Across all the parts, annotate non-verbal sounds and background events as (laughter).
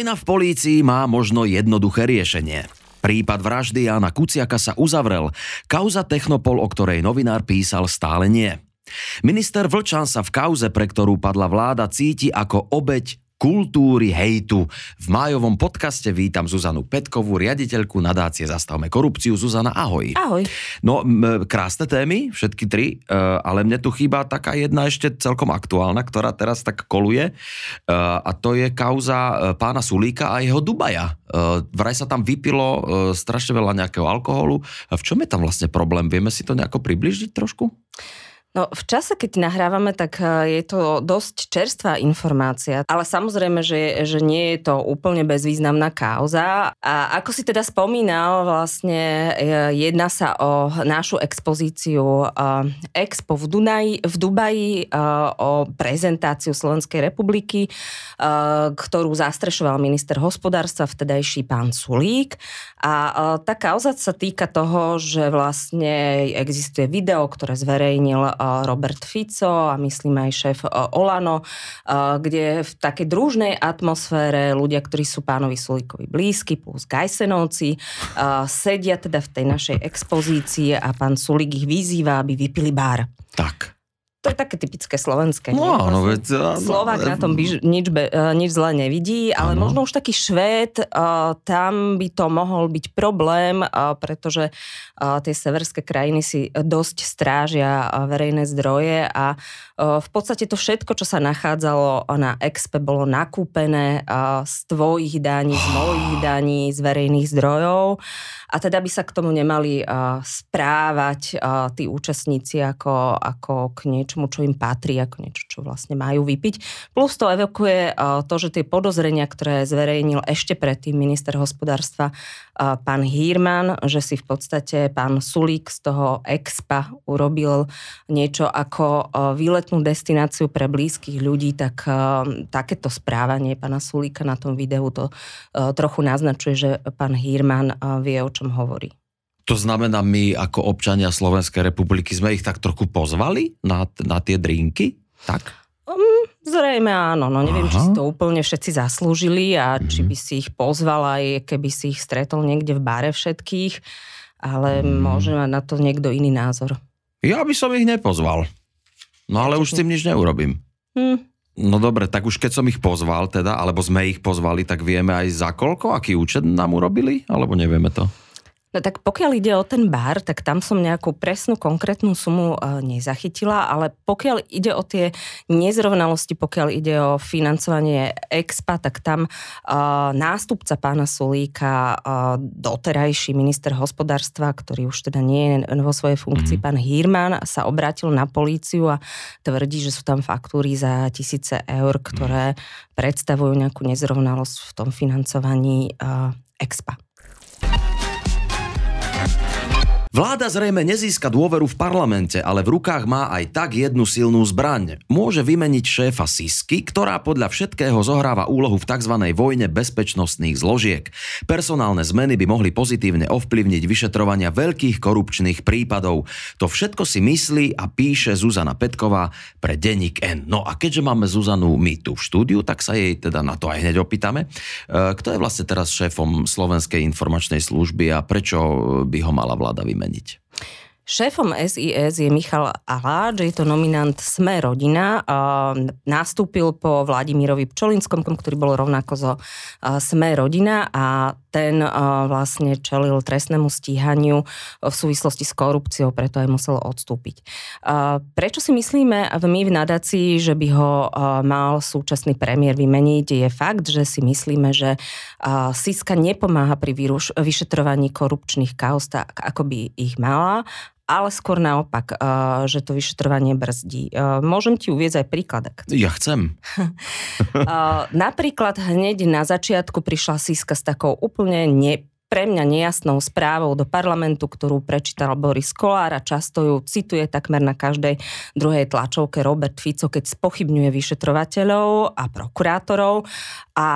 Vojna v polícii má možno jednoduché riešenie. Prípad vraždy Jana Kuciaka sa uzavrel. Kauza Technopol, o ktorej novinár písal, stále nie. Minister Vlčan sa v kauze, pre ktorú padla vláda, cíti ako obeď kultúry hejtu. V májovom podcaste vítam Zuzanu Petkovú, riaditeľku nadácie Zastavme korupciu. Zuzana, ahoj. Ahoj. No, m- krásne témy, všetky tri, e, ale mne tu chýba taká jedna ešte celkom aktuálna, ktorá teraz tak koluje e, a to je kauza e, pána Sulíka a jeho Dubaja. E, vraj sa tam vypilo e, strašne veľa nejakého alkoholu. V čom je tam vlastne problém? Vieme si to nejako približiť trošku? No, v čase, keď nahrávame, tak e, je to dosť čerstvá informácia, ale samozrejme, že, že nie je to úplne bezvýznamná kauza. A ako si teda spomínal, vlastne e, jedná sa o našu expozíciu e, Expo v, Dunaji, v Dubaji, o prezentáciu Slovenskej republiky, ktorú zastrešoval minister hospodárstva, vtedajší pán Sulík. A tá kauza sa týka toho, že vlastne existuje video, ktoré zverejnil Robert Fico a myslím aj šéf Olano, kde v takej družnej atmosfére ľudia, ktorí sú pánovi Sulíkovi blízky, plus Gajsenovci, sedia teda v tej našej expozícii a pán Sulík ich vyzýva, aby vypili bar. Tak. To je také typické slovenské. No, nie? no, veď, áno, Slovák na tom by, nič, be, e, nič zle nevidí, ale áno. možno už taký švéd, uh, tam by to mohol byť problém, uh, pretože uh, tie severské krajiny si dosť strážia uh, verejné zdroje a uh, v podstate to všetko, čo sa nachádzalo na Expe, bolo nakúpené z tvojich daní, z mojich (gasps) daní, z verejných zdrojov a teda by sa k tomu nemali správať tí účastníci ako, ako k niečomu, čo im patrí, ako niečo, čo vlastne majú vypiť. Plus to evokuje to, že tie podozrenia, ktoré zverejnil ešte predtým minister hospodárstva pán Hírman, že si v podstate pán Sulík z toho expa urobil niečo ako uh, výletnú destináciu pre blízkych ľudí, tak uh, takéto správanie pána Sulíka na tom videu to uh, trochu naznačuje, že pán Hírman vie, o čom hovorí. To znamená, my ako občania Slovenskej republiky sme ich tak trochu pozvali na, na tie drinky? Tak? Um, zrejme áno, no neviem, Aha. či si to úplne všetci zaslúžili a Mhm. či by si ich pozval aj keby si ich stretol niekde v bare všetkých, ale Mhm. môže mať na to niekto iný názor. Ja by som ich nepozval. No ale už s tým nič neurobím. Hm. No dobre, tak už keď som ich pozval teda, alebo sme ich pozvali, tak vieme aj za koľko, aký účet nám urobili? Alebo nevieme to? No tak pokiaľ ide o ten bar, tak tam som nejakú presnú konkrétnu sumu e, nezachytila, ale pokiaľ ide o tie nezrovnalosti, pokiaľ ide o financovanie expa, tak tam e, nástupca pána Sulíka, e, doterajší minister hospodárstva, ktorý už teda nie je vo svojej funkcii, Mhm. pán Hírman, sa obrátil na políciu a tvrdí, že sú tam faktúry za tisíce eur, ktoré predstavujú nejakú nezrovnalosť v tom financovaní expa. Vláda zrejme nezíska dôveru v parlamente, ale v rukách má aj tak jednu silnú zbraň. Môže vymeniť šéfa Sisky, ktorá podľa všetkého zohráva úlohu v tzv. vojne bezpečnostných zložiek. Personálne zmeny by mohli pozitívne ovplyvniť vyšetrovania veľkých korupčných prípadov. To všetko si myslí a píše Zuzana Petková pre Denník N. No a keďže máme Zuzanu my tu v štúdiu, tak sa jej teda na to aj hneď opýtame. E, Kto je vlastne teraz šéfom Slovenskej informačnej služby a prečo by ho mala vláda vymeniť? manique. Šéfom SIS je Michal Aláč, je to nominant Sme rodina. Nastúpil po Vladimirovi Pčolinskom, ktorý bol rovnako zo Sme rodina a ten vlastne čelil trestnému stíhaniu v súvislosti s korupciou, preto aj musel odstúpiť. Prečo si myslíme my v nadácii, že by ho mal súčasný premiér vymeniť, je fakt, že si myslíme, že Siska nepomáha pri vyšetrovaní korupčných kauz tak, ako by ich mala ale skôr naopak, uh, že to vyšetrovanie brzdí. Uh, môžem ti uvieť aj príklad. Ja chcem. Uh, (laughs) napríklad hneď na začiatku prišla Siska s takou úplne ne, pre mňa nejasnou správou do parlamentu, ktorú prečítal Boris Kolár a často ju cituje takmer na každej druhej tlačovke Robert Fico, keď spochybňuje vyšetrovateľov a prokurátorov. A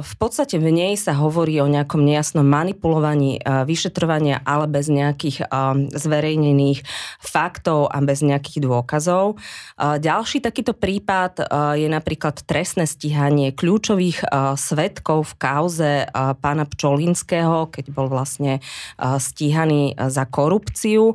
v podstate v nej sa hovorí o nejakom nejasnom manipulovaní vyšetrovania, ale bez nejakých zverejnených faktov a bez nejakých dôkazov. Ďalší takýto prípad je napríklad trestné stíhanie kľúčových svetkov v kauze pána Pčolinského, keď bol vlastne stíhaný za korupciu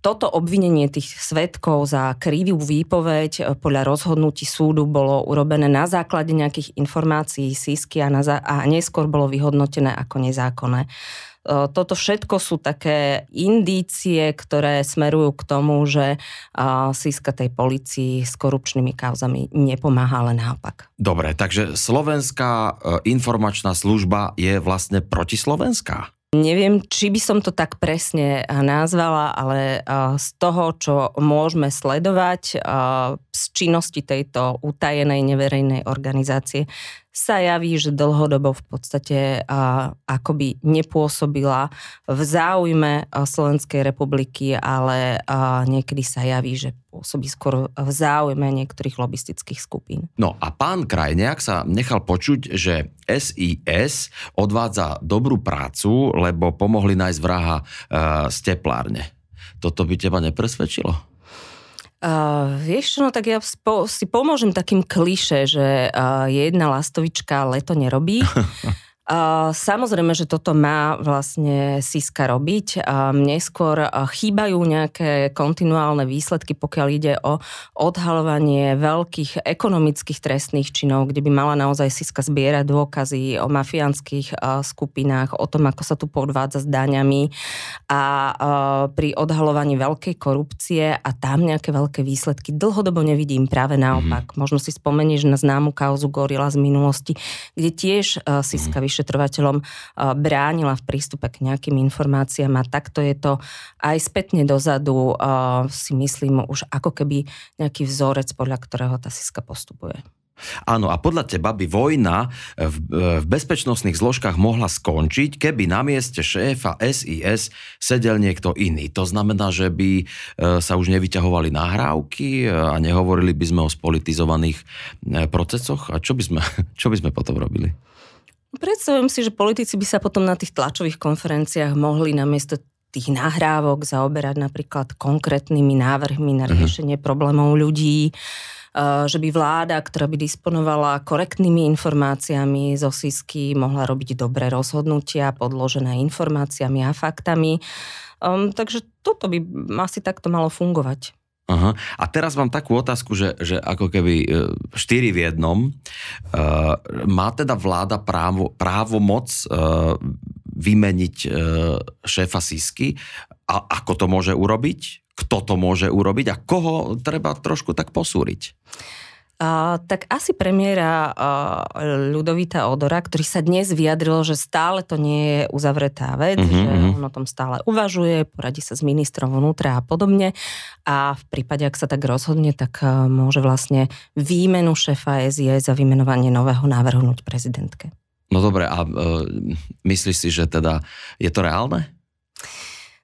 toto obvinenie tých svetkov za krivú výpoveď e, podľa rozhodnutí súdu bolo urobené na základe nejakých informácií sísky a, na a neskôr bolo vyhodnotené ako nezákonné. Toto všetko sú také indície, ktoré smerujú k tomu, že síska tej policii s korupčnými kauzami nepomáha, ale naopak. Dobre, takže slovenská e, informačná služba je vlastne protislovenská? Neviem, či by som to tak presne nazvala, ale z toho, čo môžeme sledovať z činnosti tejto utajenej neverejnej organizácie, sa javí, že dlhodobo v podstate a, akoby nepôsobila v záujme Slovenskej republiky, ale a, niekedy sa javí, že pôsobí skôr v záujme niektorých lobistických skupín. No a pán Krajniak sa nechal počuť, že SIS odvádza dobrú prácu, lebo pomohli nájsť vraha e, z teplárne. Toto by teba nepresvedčilo? Uh, vieš čo, no tak ja spo, si pomôžem takým kliše, že uh, jedna lastovička leto nerobí. (laughs) Samozrejme, že toto má vlastne Siska robiť. Mne skôr chýbajú nejaké kontinuálne výsledky, pokiaľ ide o odhalovanie veľkých ekonomických trestných činov, kde by mala naozaj Siska zbierať dôkazy o mafiánskych skupinách, o tom, ako sa tu podvádza s daňami a pri odhalovaní veľkej korupcie a tam nejaké veľké výsledky dlhodobo nevidím. Práve naopak. Mm-hmm. Možno si spomenieš na známu kauzu Gorila z minulosti, kde tiež Siska mm-hmm vyšetrovateľom bránila v prístupe k nejakým informáciám a takto je to aj spätne dozadu si myslím už ako keby nejaký vzorec, podľa ktorého tá Siska postupuje. Áno, a podľa teba by vojna v, v bezpečnostných zložkách mohla skončiť, keby na mieste šéfa SIS sedel niekto iný. To znamená, že by sa už nevyťahovali nahrávky a nehovorili by sme o spolitizovaných procesoch. A čo by sme, (laughs) čo by sme potom robili? Predstavujem si, že politici by sa potom na tých tlačových konferenciách mohli namiesto tých nahrávok zaoberať napríklad konkrétnymi návrhmi na mhm. riešenie problémov ľudí, že by vláda, ktorá by disponovala korektnými informáciami zo SISky, mohla robiť dobré rozhodnutia podložené informáciami a faktami. Um, takže toto by asi takto malo fungovať. Aha. A teraz mám takú otázku, že, že ako keby e, štyri v jednom. Uh, má teda vláda právo, moc uh, vymeniť uh, šéfa Sisky? A ako to môže urobiť? Kto to môže urobiť? A koho treba trošku tak posúriť? Uh, tak asi premiéra uh, Ľudovita Odora, ktorý sa dnes vyjadril, že stále to nie je uzavretá vec, mm-hmm. že mhm. on o tom stále uvažuje, poradí sa s ministrom vnútra a podobne. A v prípade, ak sa tak rozhodne, tak uh, môže vlastne výmenu šéfa SIS za vymenovanie nového navrhnúť prezidentke. No dobre, a uh, myslíš si, že teda je to reálne?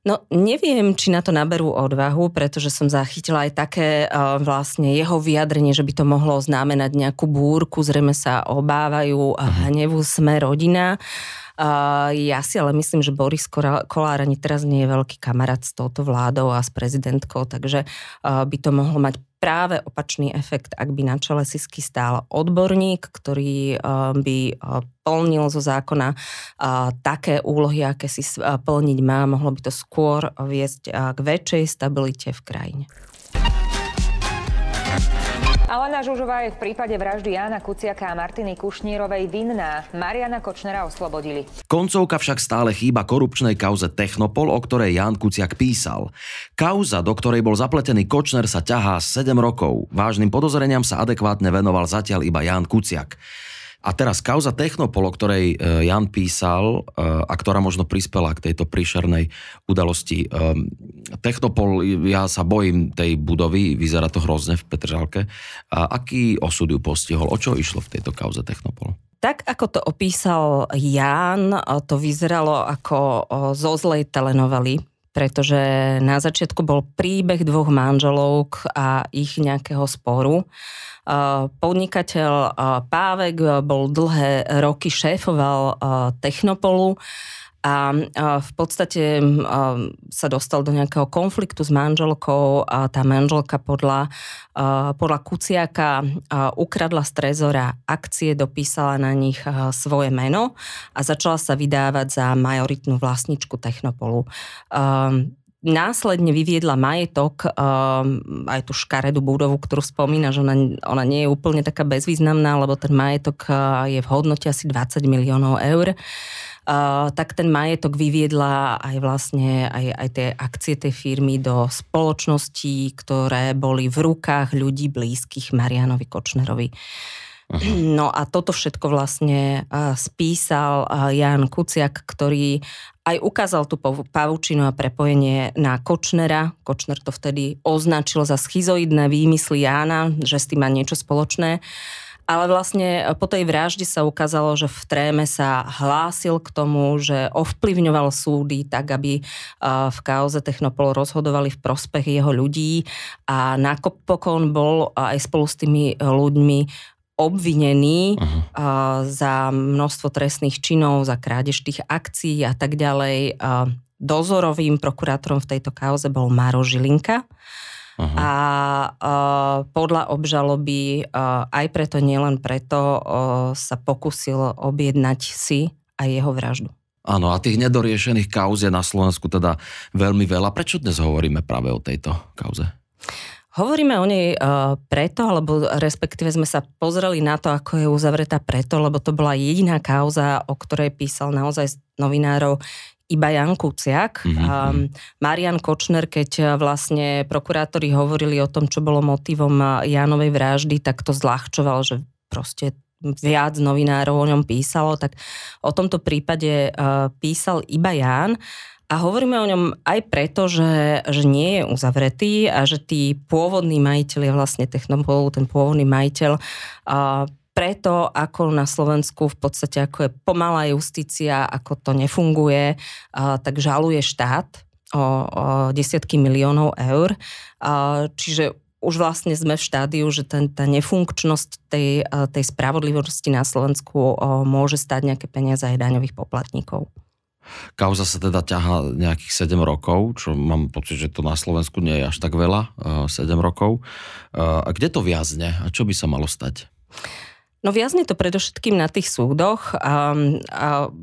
No neviem, či na to naberú odvahu, pretože som zachytila aj také uh, vlastne jeho vyjadrenie, že by to mohlo znamenať nejakú búrku, zrejme sa obávajú a hnevu sme rodina. Uh, ja si ale myslím, že Boris Kolár ani teraz nie je veľký kamarát s touto vládou a s prezidentkou, takže uh, by to mohlo mať práve opačný efekt, ak by na čele Sisky stál odborník, ktorý eh, by eh, plnil zo zákona eh, také úlohy, aké si plniť má, mohlo by to skôr viesť k väčšej stabilite v krajine. Alena Žužová je v prípade vraždy Jana Kuciaka a Martiny Kušnírovej vinná. Mariana Kočnera oslobodili. Koncovka však stále chýba korupčnej kauze Technopol, o ktorej Jan Kuciak písal. Kauza, do ktorej bol zapletený Kočner, sa ťahá 7 rokov. Vážnym podozreniam sa adekvátne venoval zatiaľ iba Jan Kuciak. A teraz kauza Technopol, o ktorej e, Jan písal e, a ktorá možno prispela k tejto príšernej udalosti. E, Technopol, ja sa bojím tej budovy, vyzerá to hrozne v Petržalke. A aký osud ju postihol? O čo išlo v tejto kauze Technopol? tak ako to opísal Ján, to vyzeralo ako zo zlej telenovely, pretože na začiatku bol príbeh dvoch manželov a ich nejakého sporu. Podnikateľ Pávek bol dlhé roky šéfoval Technopolu. A v podstate sa dostal do nejakého konfliktu s manželkou a tá manželka podľa, podľa Kuciaka ukradla z trezora akcie, dopísala na nich svoje meno a začala sa vydávať za majoritnú vlastničku Technopolu následne vyviedla majetok, aj tú škaredú budovu, ktorú spomína, že ona, ona nie je úplne taká bezvýznamná, lebo ten majetok je v hodnote asi 20 miliónov eur tak ten majetok vyviedla aj vlastne aj, aj tie akcie tej firmy do spoločností, ktoré boli v rukách ľudí blízkych Marianovi Kočnerovi. Aha. No a toto všetko vlastne spísal Jan Kuciak, ktorý aj ukázal tú pavučinu a prepojenie na Kočnera. Kočner to vtedy označil za schizoidné výmysly Jána, že s tým má niečo spoločné. Ale vlastne po tej vražde sa ukázalo, že v tréme sa hlásil k tomu, že ovplyvňoval súdy tak, aby v kauze Technopol rozhodovali v prospech jeho ľudí a napokon bol aj spolu s tými ľuďmi obvinený uh-huh. za množstvo trestných činov, za krádež tých akcií a tak ďalej. Dozorovým prokurátorom v tejto kauze bol Maro Žilinka. Uh-huh. A uh, podľa obžaloby uh, aj preto, nielen preto, uh, sa pokusil objednať si aj jeho vraždu. Áno, a tých nedoriešených kauz je na Slovensku teda veľmi veľa. Prečo dnes hovoríme práve o tejto kauze? Hovoríme o nej uh, preto, alebo respektíve sme sa pozreli na to, ako je uzavretá preto, lebo to bola jediná kauza, o ktorej písal naozaj novinárov iba Jan Kuciak. Mm-hmm. Um, Marian Kočner, keď uh, vlastne prokurátori hovorili o tom, čo bolo motivom uh, Jánovej vraždy, tak to zľahčoval, že proste viac novinárov o ňom písalo, tak o tomto prípade uh, písal iba Ján. A hovoríme o ňom aj preto, že, že nie je uzavretý a že tí pôvodní majiteľi, vlastne Technopolu, ten pôvodný majiteľ, uh, preto, ako na Slovensku v podstate, ako je pomalá justícia, ako to nefunguje, tak žaluje štát o, o desiatky miliónov eur. Čiže už vlastne sme v štádiu, že ten, tá nefunkčnosť tej, tej spravodlivosti na Slovensku môže stať nejaké peniaze aj daňových poplatníkov. Kauza sa teda ťaha nejakých 7 rokov, čo mám pocit, že to na Slovensku nie je až tak veľa, 7 rokov. A kde to viazne a čo by sa malo stať? No viazne to predovšetkým na tých súdoch. A, a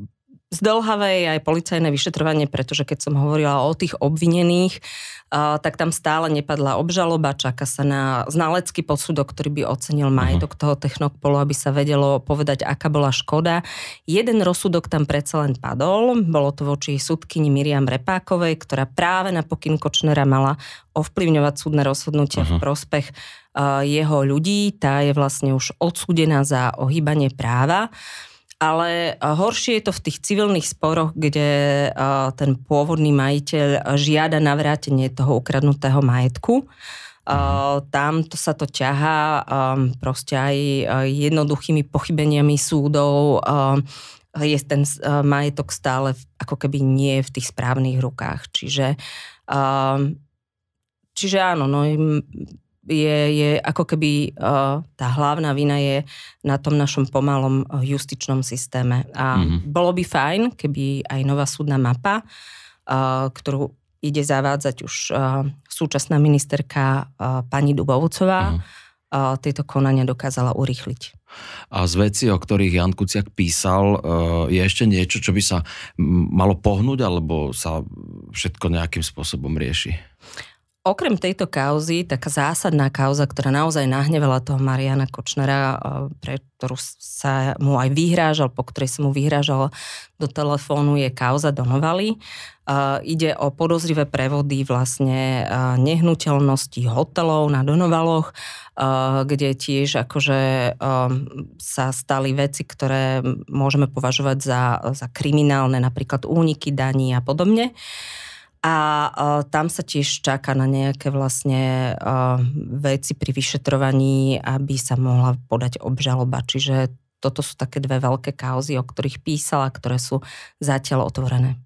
zdlhavé je aj policajné vyšetrovanie, pretože keď som hovorila o tých obvinených, tak tam stále nepadla obžaloba, čaká sa na znalecký posudok, ktorý by ocenil majetok toho technopolu, aby sa vedelo povedať, aká bola škoda. Jeden rozsudok tam predsa len padol, bolo to voči súdkyni Miriam Repákovej, ktorá práve na pokyn Kočnera mala ovplyvňovať súdne rozhodnutie uh-huh. v prospech jeho ľudí. Tá je vlastne už odsúdená za ohýbanie práva. Ale horšie je to v tých civilných sporoch, kde ten pôvodný majiteľ žiada navrátenie toho ukradnutého majetku. Tam to sa to ťahá proste aj jednoduchými pochybeniami súdov. Je ten majetok stále ako keby nie v tých správnych rukách. Čiže, čiže áno, no je, je ako keby uh, tá hlavná vina je na tom našom pomalom uh, justičnom systéme. A mm-hmm. bolo by fajn, keby aj nová súdna mapa, uh, ktorú ide zavádzať už súčasná ministerka pani Dubovcová, mm-hmm. tieto konania dokázala urýchliť. A z veci, o ktorých Jan Kuciak písal, je ešte niečo, čo by sa malo pohnúť, alebo sa všetko nejakým spôsobom rieši? Okrem tejto kauzy, taká zásadná kauza, ktorá naozaj nahnevala toho Mariana Kočnera, pre ktorú sa mu aj vyhrážal, po ktorej sa mu vyhrážal do telefónu, je kauza Donovali. Uh, ide o podozrivé prevody vlastne uh, nehnuteľnosti hotelov na Donovaloch, kde tiež akože sa stali veci, ktoré môžeme považovať za, za kriminálne, napríklad úniky daní a podobne. A uh, tam sa tiež čaká na nejaké vlastne uh, veci pri vyšetrovaní, aby sa mohla podať obžaloba. Čiže toto sú také dve veľké kauzy, o ktorých písala, ktoré sú zatiaľ otvorené.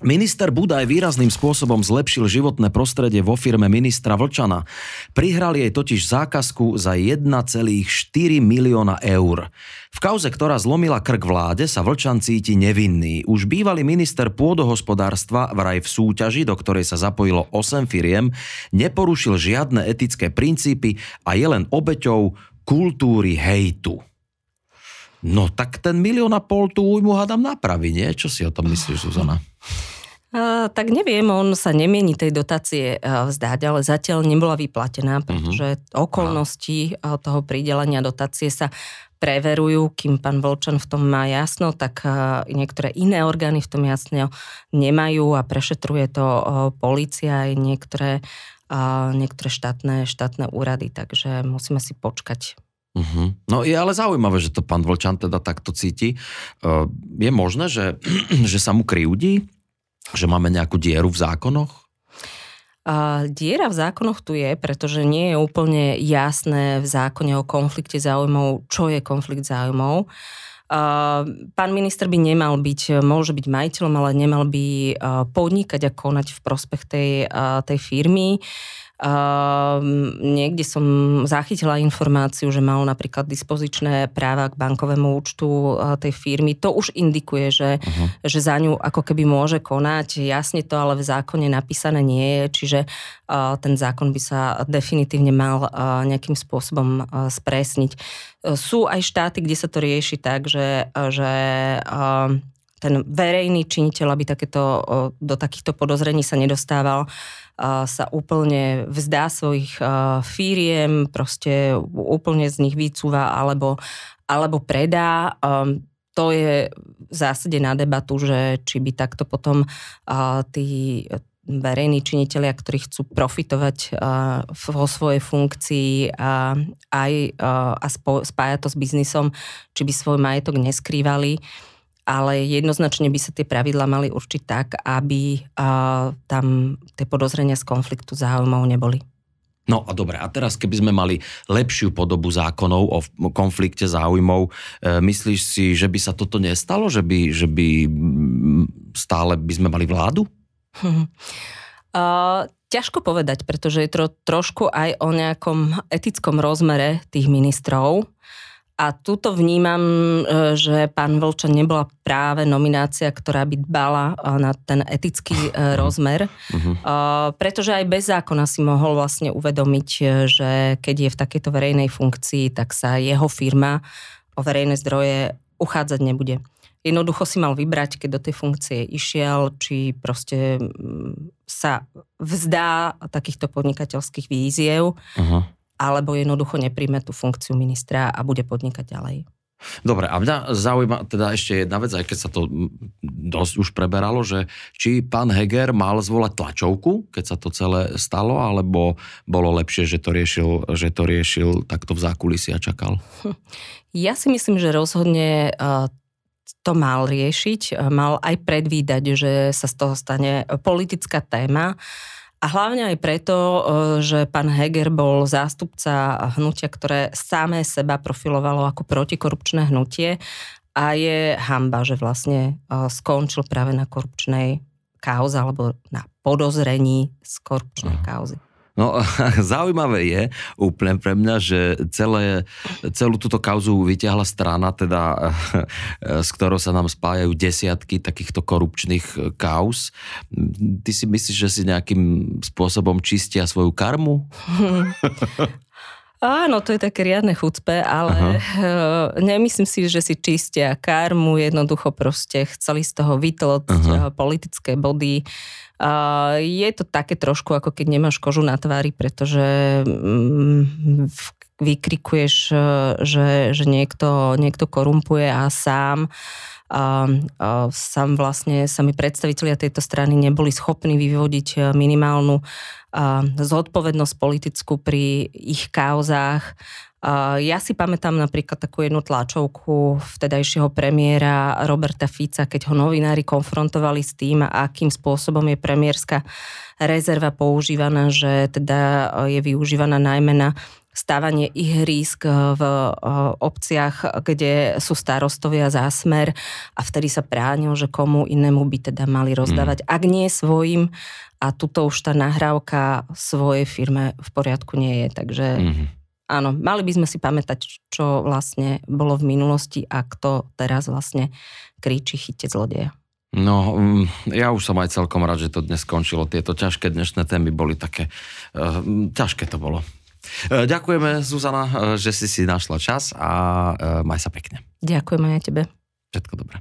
Minister Budaj výrazným spôsobom zlepšil životné prostredie vo firme ministra Vlčana. Prihral jej totiž zákazku za 1,4 milióna eur. V kauze, ktorá zlomila krk vláde, sa Vlčan cíti nevinný. Už bývalý minister pôdohospodárstva vraj v súťaži, do ktorej sa zapojilo 8 firiem, neporušil žiadne etické princípy a je len obeťou kultúry hejtu. No tak ten milión a pol tú újmu hádam napraví, nie? Čo si o tom myslíš, Zuzana? Uh, tak neviem, on sa nemieni tej dotácie uh, vzdať, ale zatiaľ nebola vyplatená, pretože uh-huh. okolnosti uh, toho pridelenia dotácie sa preverujú, kým pán Volčan v tom má jasno, tak niektoré iné orgány v tom jasne nemajú a prešetruje to policia aj niektoré, niektoré štátne, štátne úrady, takže musíme si počkať. Uh-huh. No je ale zaujímavé, že to pán Vlčan teda takto cíti. Uh, je možné, že, (clears throat) že sa mu kryjúdi? Že máme nejakú dieru v zákonoch? Uh, diera v zákonoch tu je, pretože nie je úplne jasné v zákone o konflikte záujmov, čo je konflikt záujmov. Uh, pán minister by nemal byť, môže byť majiteľom, ale nemal by uh, podnikať a konať v prospech tej, uh, tej firmy. Uh, niekde som zachytila informáciu, že mal napríklad dispozičné práva k bankovému účtu uh, tej firmy. To už indikuje, že, uh-huh. že za ňu ako keby môže konať. Jasne to ale v zákone napísané nie je, čiže uh, ten zákon by sa definitívne mal uh, nejakým spôsobom uh, spresniť. Sú aj štáty, kde sa to rieši tak, že, že ten verejný činiteľ, aby takéto, do takýchto podozrení sa nedostával, sa úplne vzdá svojich firiem, proste úplne z nich vycúva alebo, alebo predá. To je v zásade na debatu, že či by takto potom tí verejní činiteľia, ktorí chcú profitovať vo svojej funkcii a aj a spájať to s biznisom, či by svoj majetok neskrývali ale jednoznačne by sa tie pravidla mali určiť tak, aby uh, tam tie podozrenia z konfliktu záujmov neboli. No a dobre, a teraz keby sme mali lepšiu podobu zákonov o konflikte záujmov, e, myslíš si, že by sa toto nestalo? Že by, že by stále by sme mali vládu? Uh, ťažko povedať, pretože je to trošku aj o nejakom etickom rozmere tých ministrov. A tuto vnímam, e, že pán Vlčan nebola práve nominácia, ktorá by dbala e, na ten etický e, (laughs) rozmer, uh-huh. pretože aj bez zákona si mohol vlastne uvedomiť, že keď je v takejto verejnej funkcii, tak sa jeho firma o verejné zdroje uchádzať nebude. Jednoducho si mal vybrať, keď do tej funkcie išiel, či proste sa vzdá takýchto podnikateľských víziev uh-huh alebo jednoducho nepríjme tú funkciu ministra a bude podnikať ďalej. Dobre, a mňa zaujíma teda ešte jedna vec, aj keď sa to dosť už preberalo, že či pán Heger mal zvolať tlačovku, keď sa to celé stalo, alebo bolo lepšie, že to riešil, že to riešil takto v zákulisi a čakal? (laughs) Ja si myslím, že rozhodne to mal riešiť, mal aj predvídať, že sa z toho stane politická téma a hlavne aj preto, e, že pán Heger bol zástupca hnutia, ktoré samé seba profilovalo ako protikorupčné hnutie a je hamba, že vlastne e, skončil práve na korupčnej kauze alebo na podozrení z korupčnej kauzy. No (laughs) zaujímavé je úplne pre mňa, že celé, celú túto kauzu vyťahla strana, teda (laughs) s ktorou sa nám spájajú desiatky takýchto korupčných kauz. Ty si myslíš, že si nejakým spôsobom čistia svoju karmu? (laughs) Áno, to je také riadne chucpe, ale Aha. Eh, nemyslím si, že si čistia karmu, jednoducho proste chceli z toho vytlocť Aha. politické body. Je to také trošku, ako keď nemáš kožu na tvári, pretože mm, vykrikuješ, eh, že, že niekto, niekto korumpuje a sám a, a sám vlastne sami predstavitelia tejto strany neboli schopní vyvodiť e, minimálnu a, zodpovednosť politickú pri ich kauzách. Ja si pamätám napríklad takú jednu tlačovku vtedajšieho premiéra Roberta Fica, keď ho novinári konfrontovali s tým, akým spôsobom je premiérska rezerva používaná, že teda je využívaná najmä na stávanie ihrísk v obciach, kde sú starostovia zásmer a vtedy sa bránil, že komu inému by teda mali rozdávať, mm. ak nie svojim a tuto už tá nahrávka svojej firme v poriadku nie je, takže mm. Áno, mali by sme si pamätať, čo vlastne bolo v minulosti a kto teraz vlastne kríči chyte zlodeja. No, mm, ja už som aj celkom rád, že to dnes skončilo. Tieto ťažké dnešné témy boli také... Uh, ťažké to bolo. Uh, ďakujeme, Zuzana, uh, že si si našla čas a maj sa pekne. Ďakujeme aj tebe. Všetko dobré.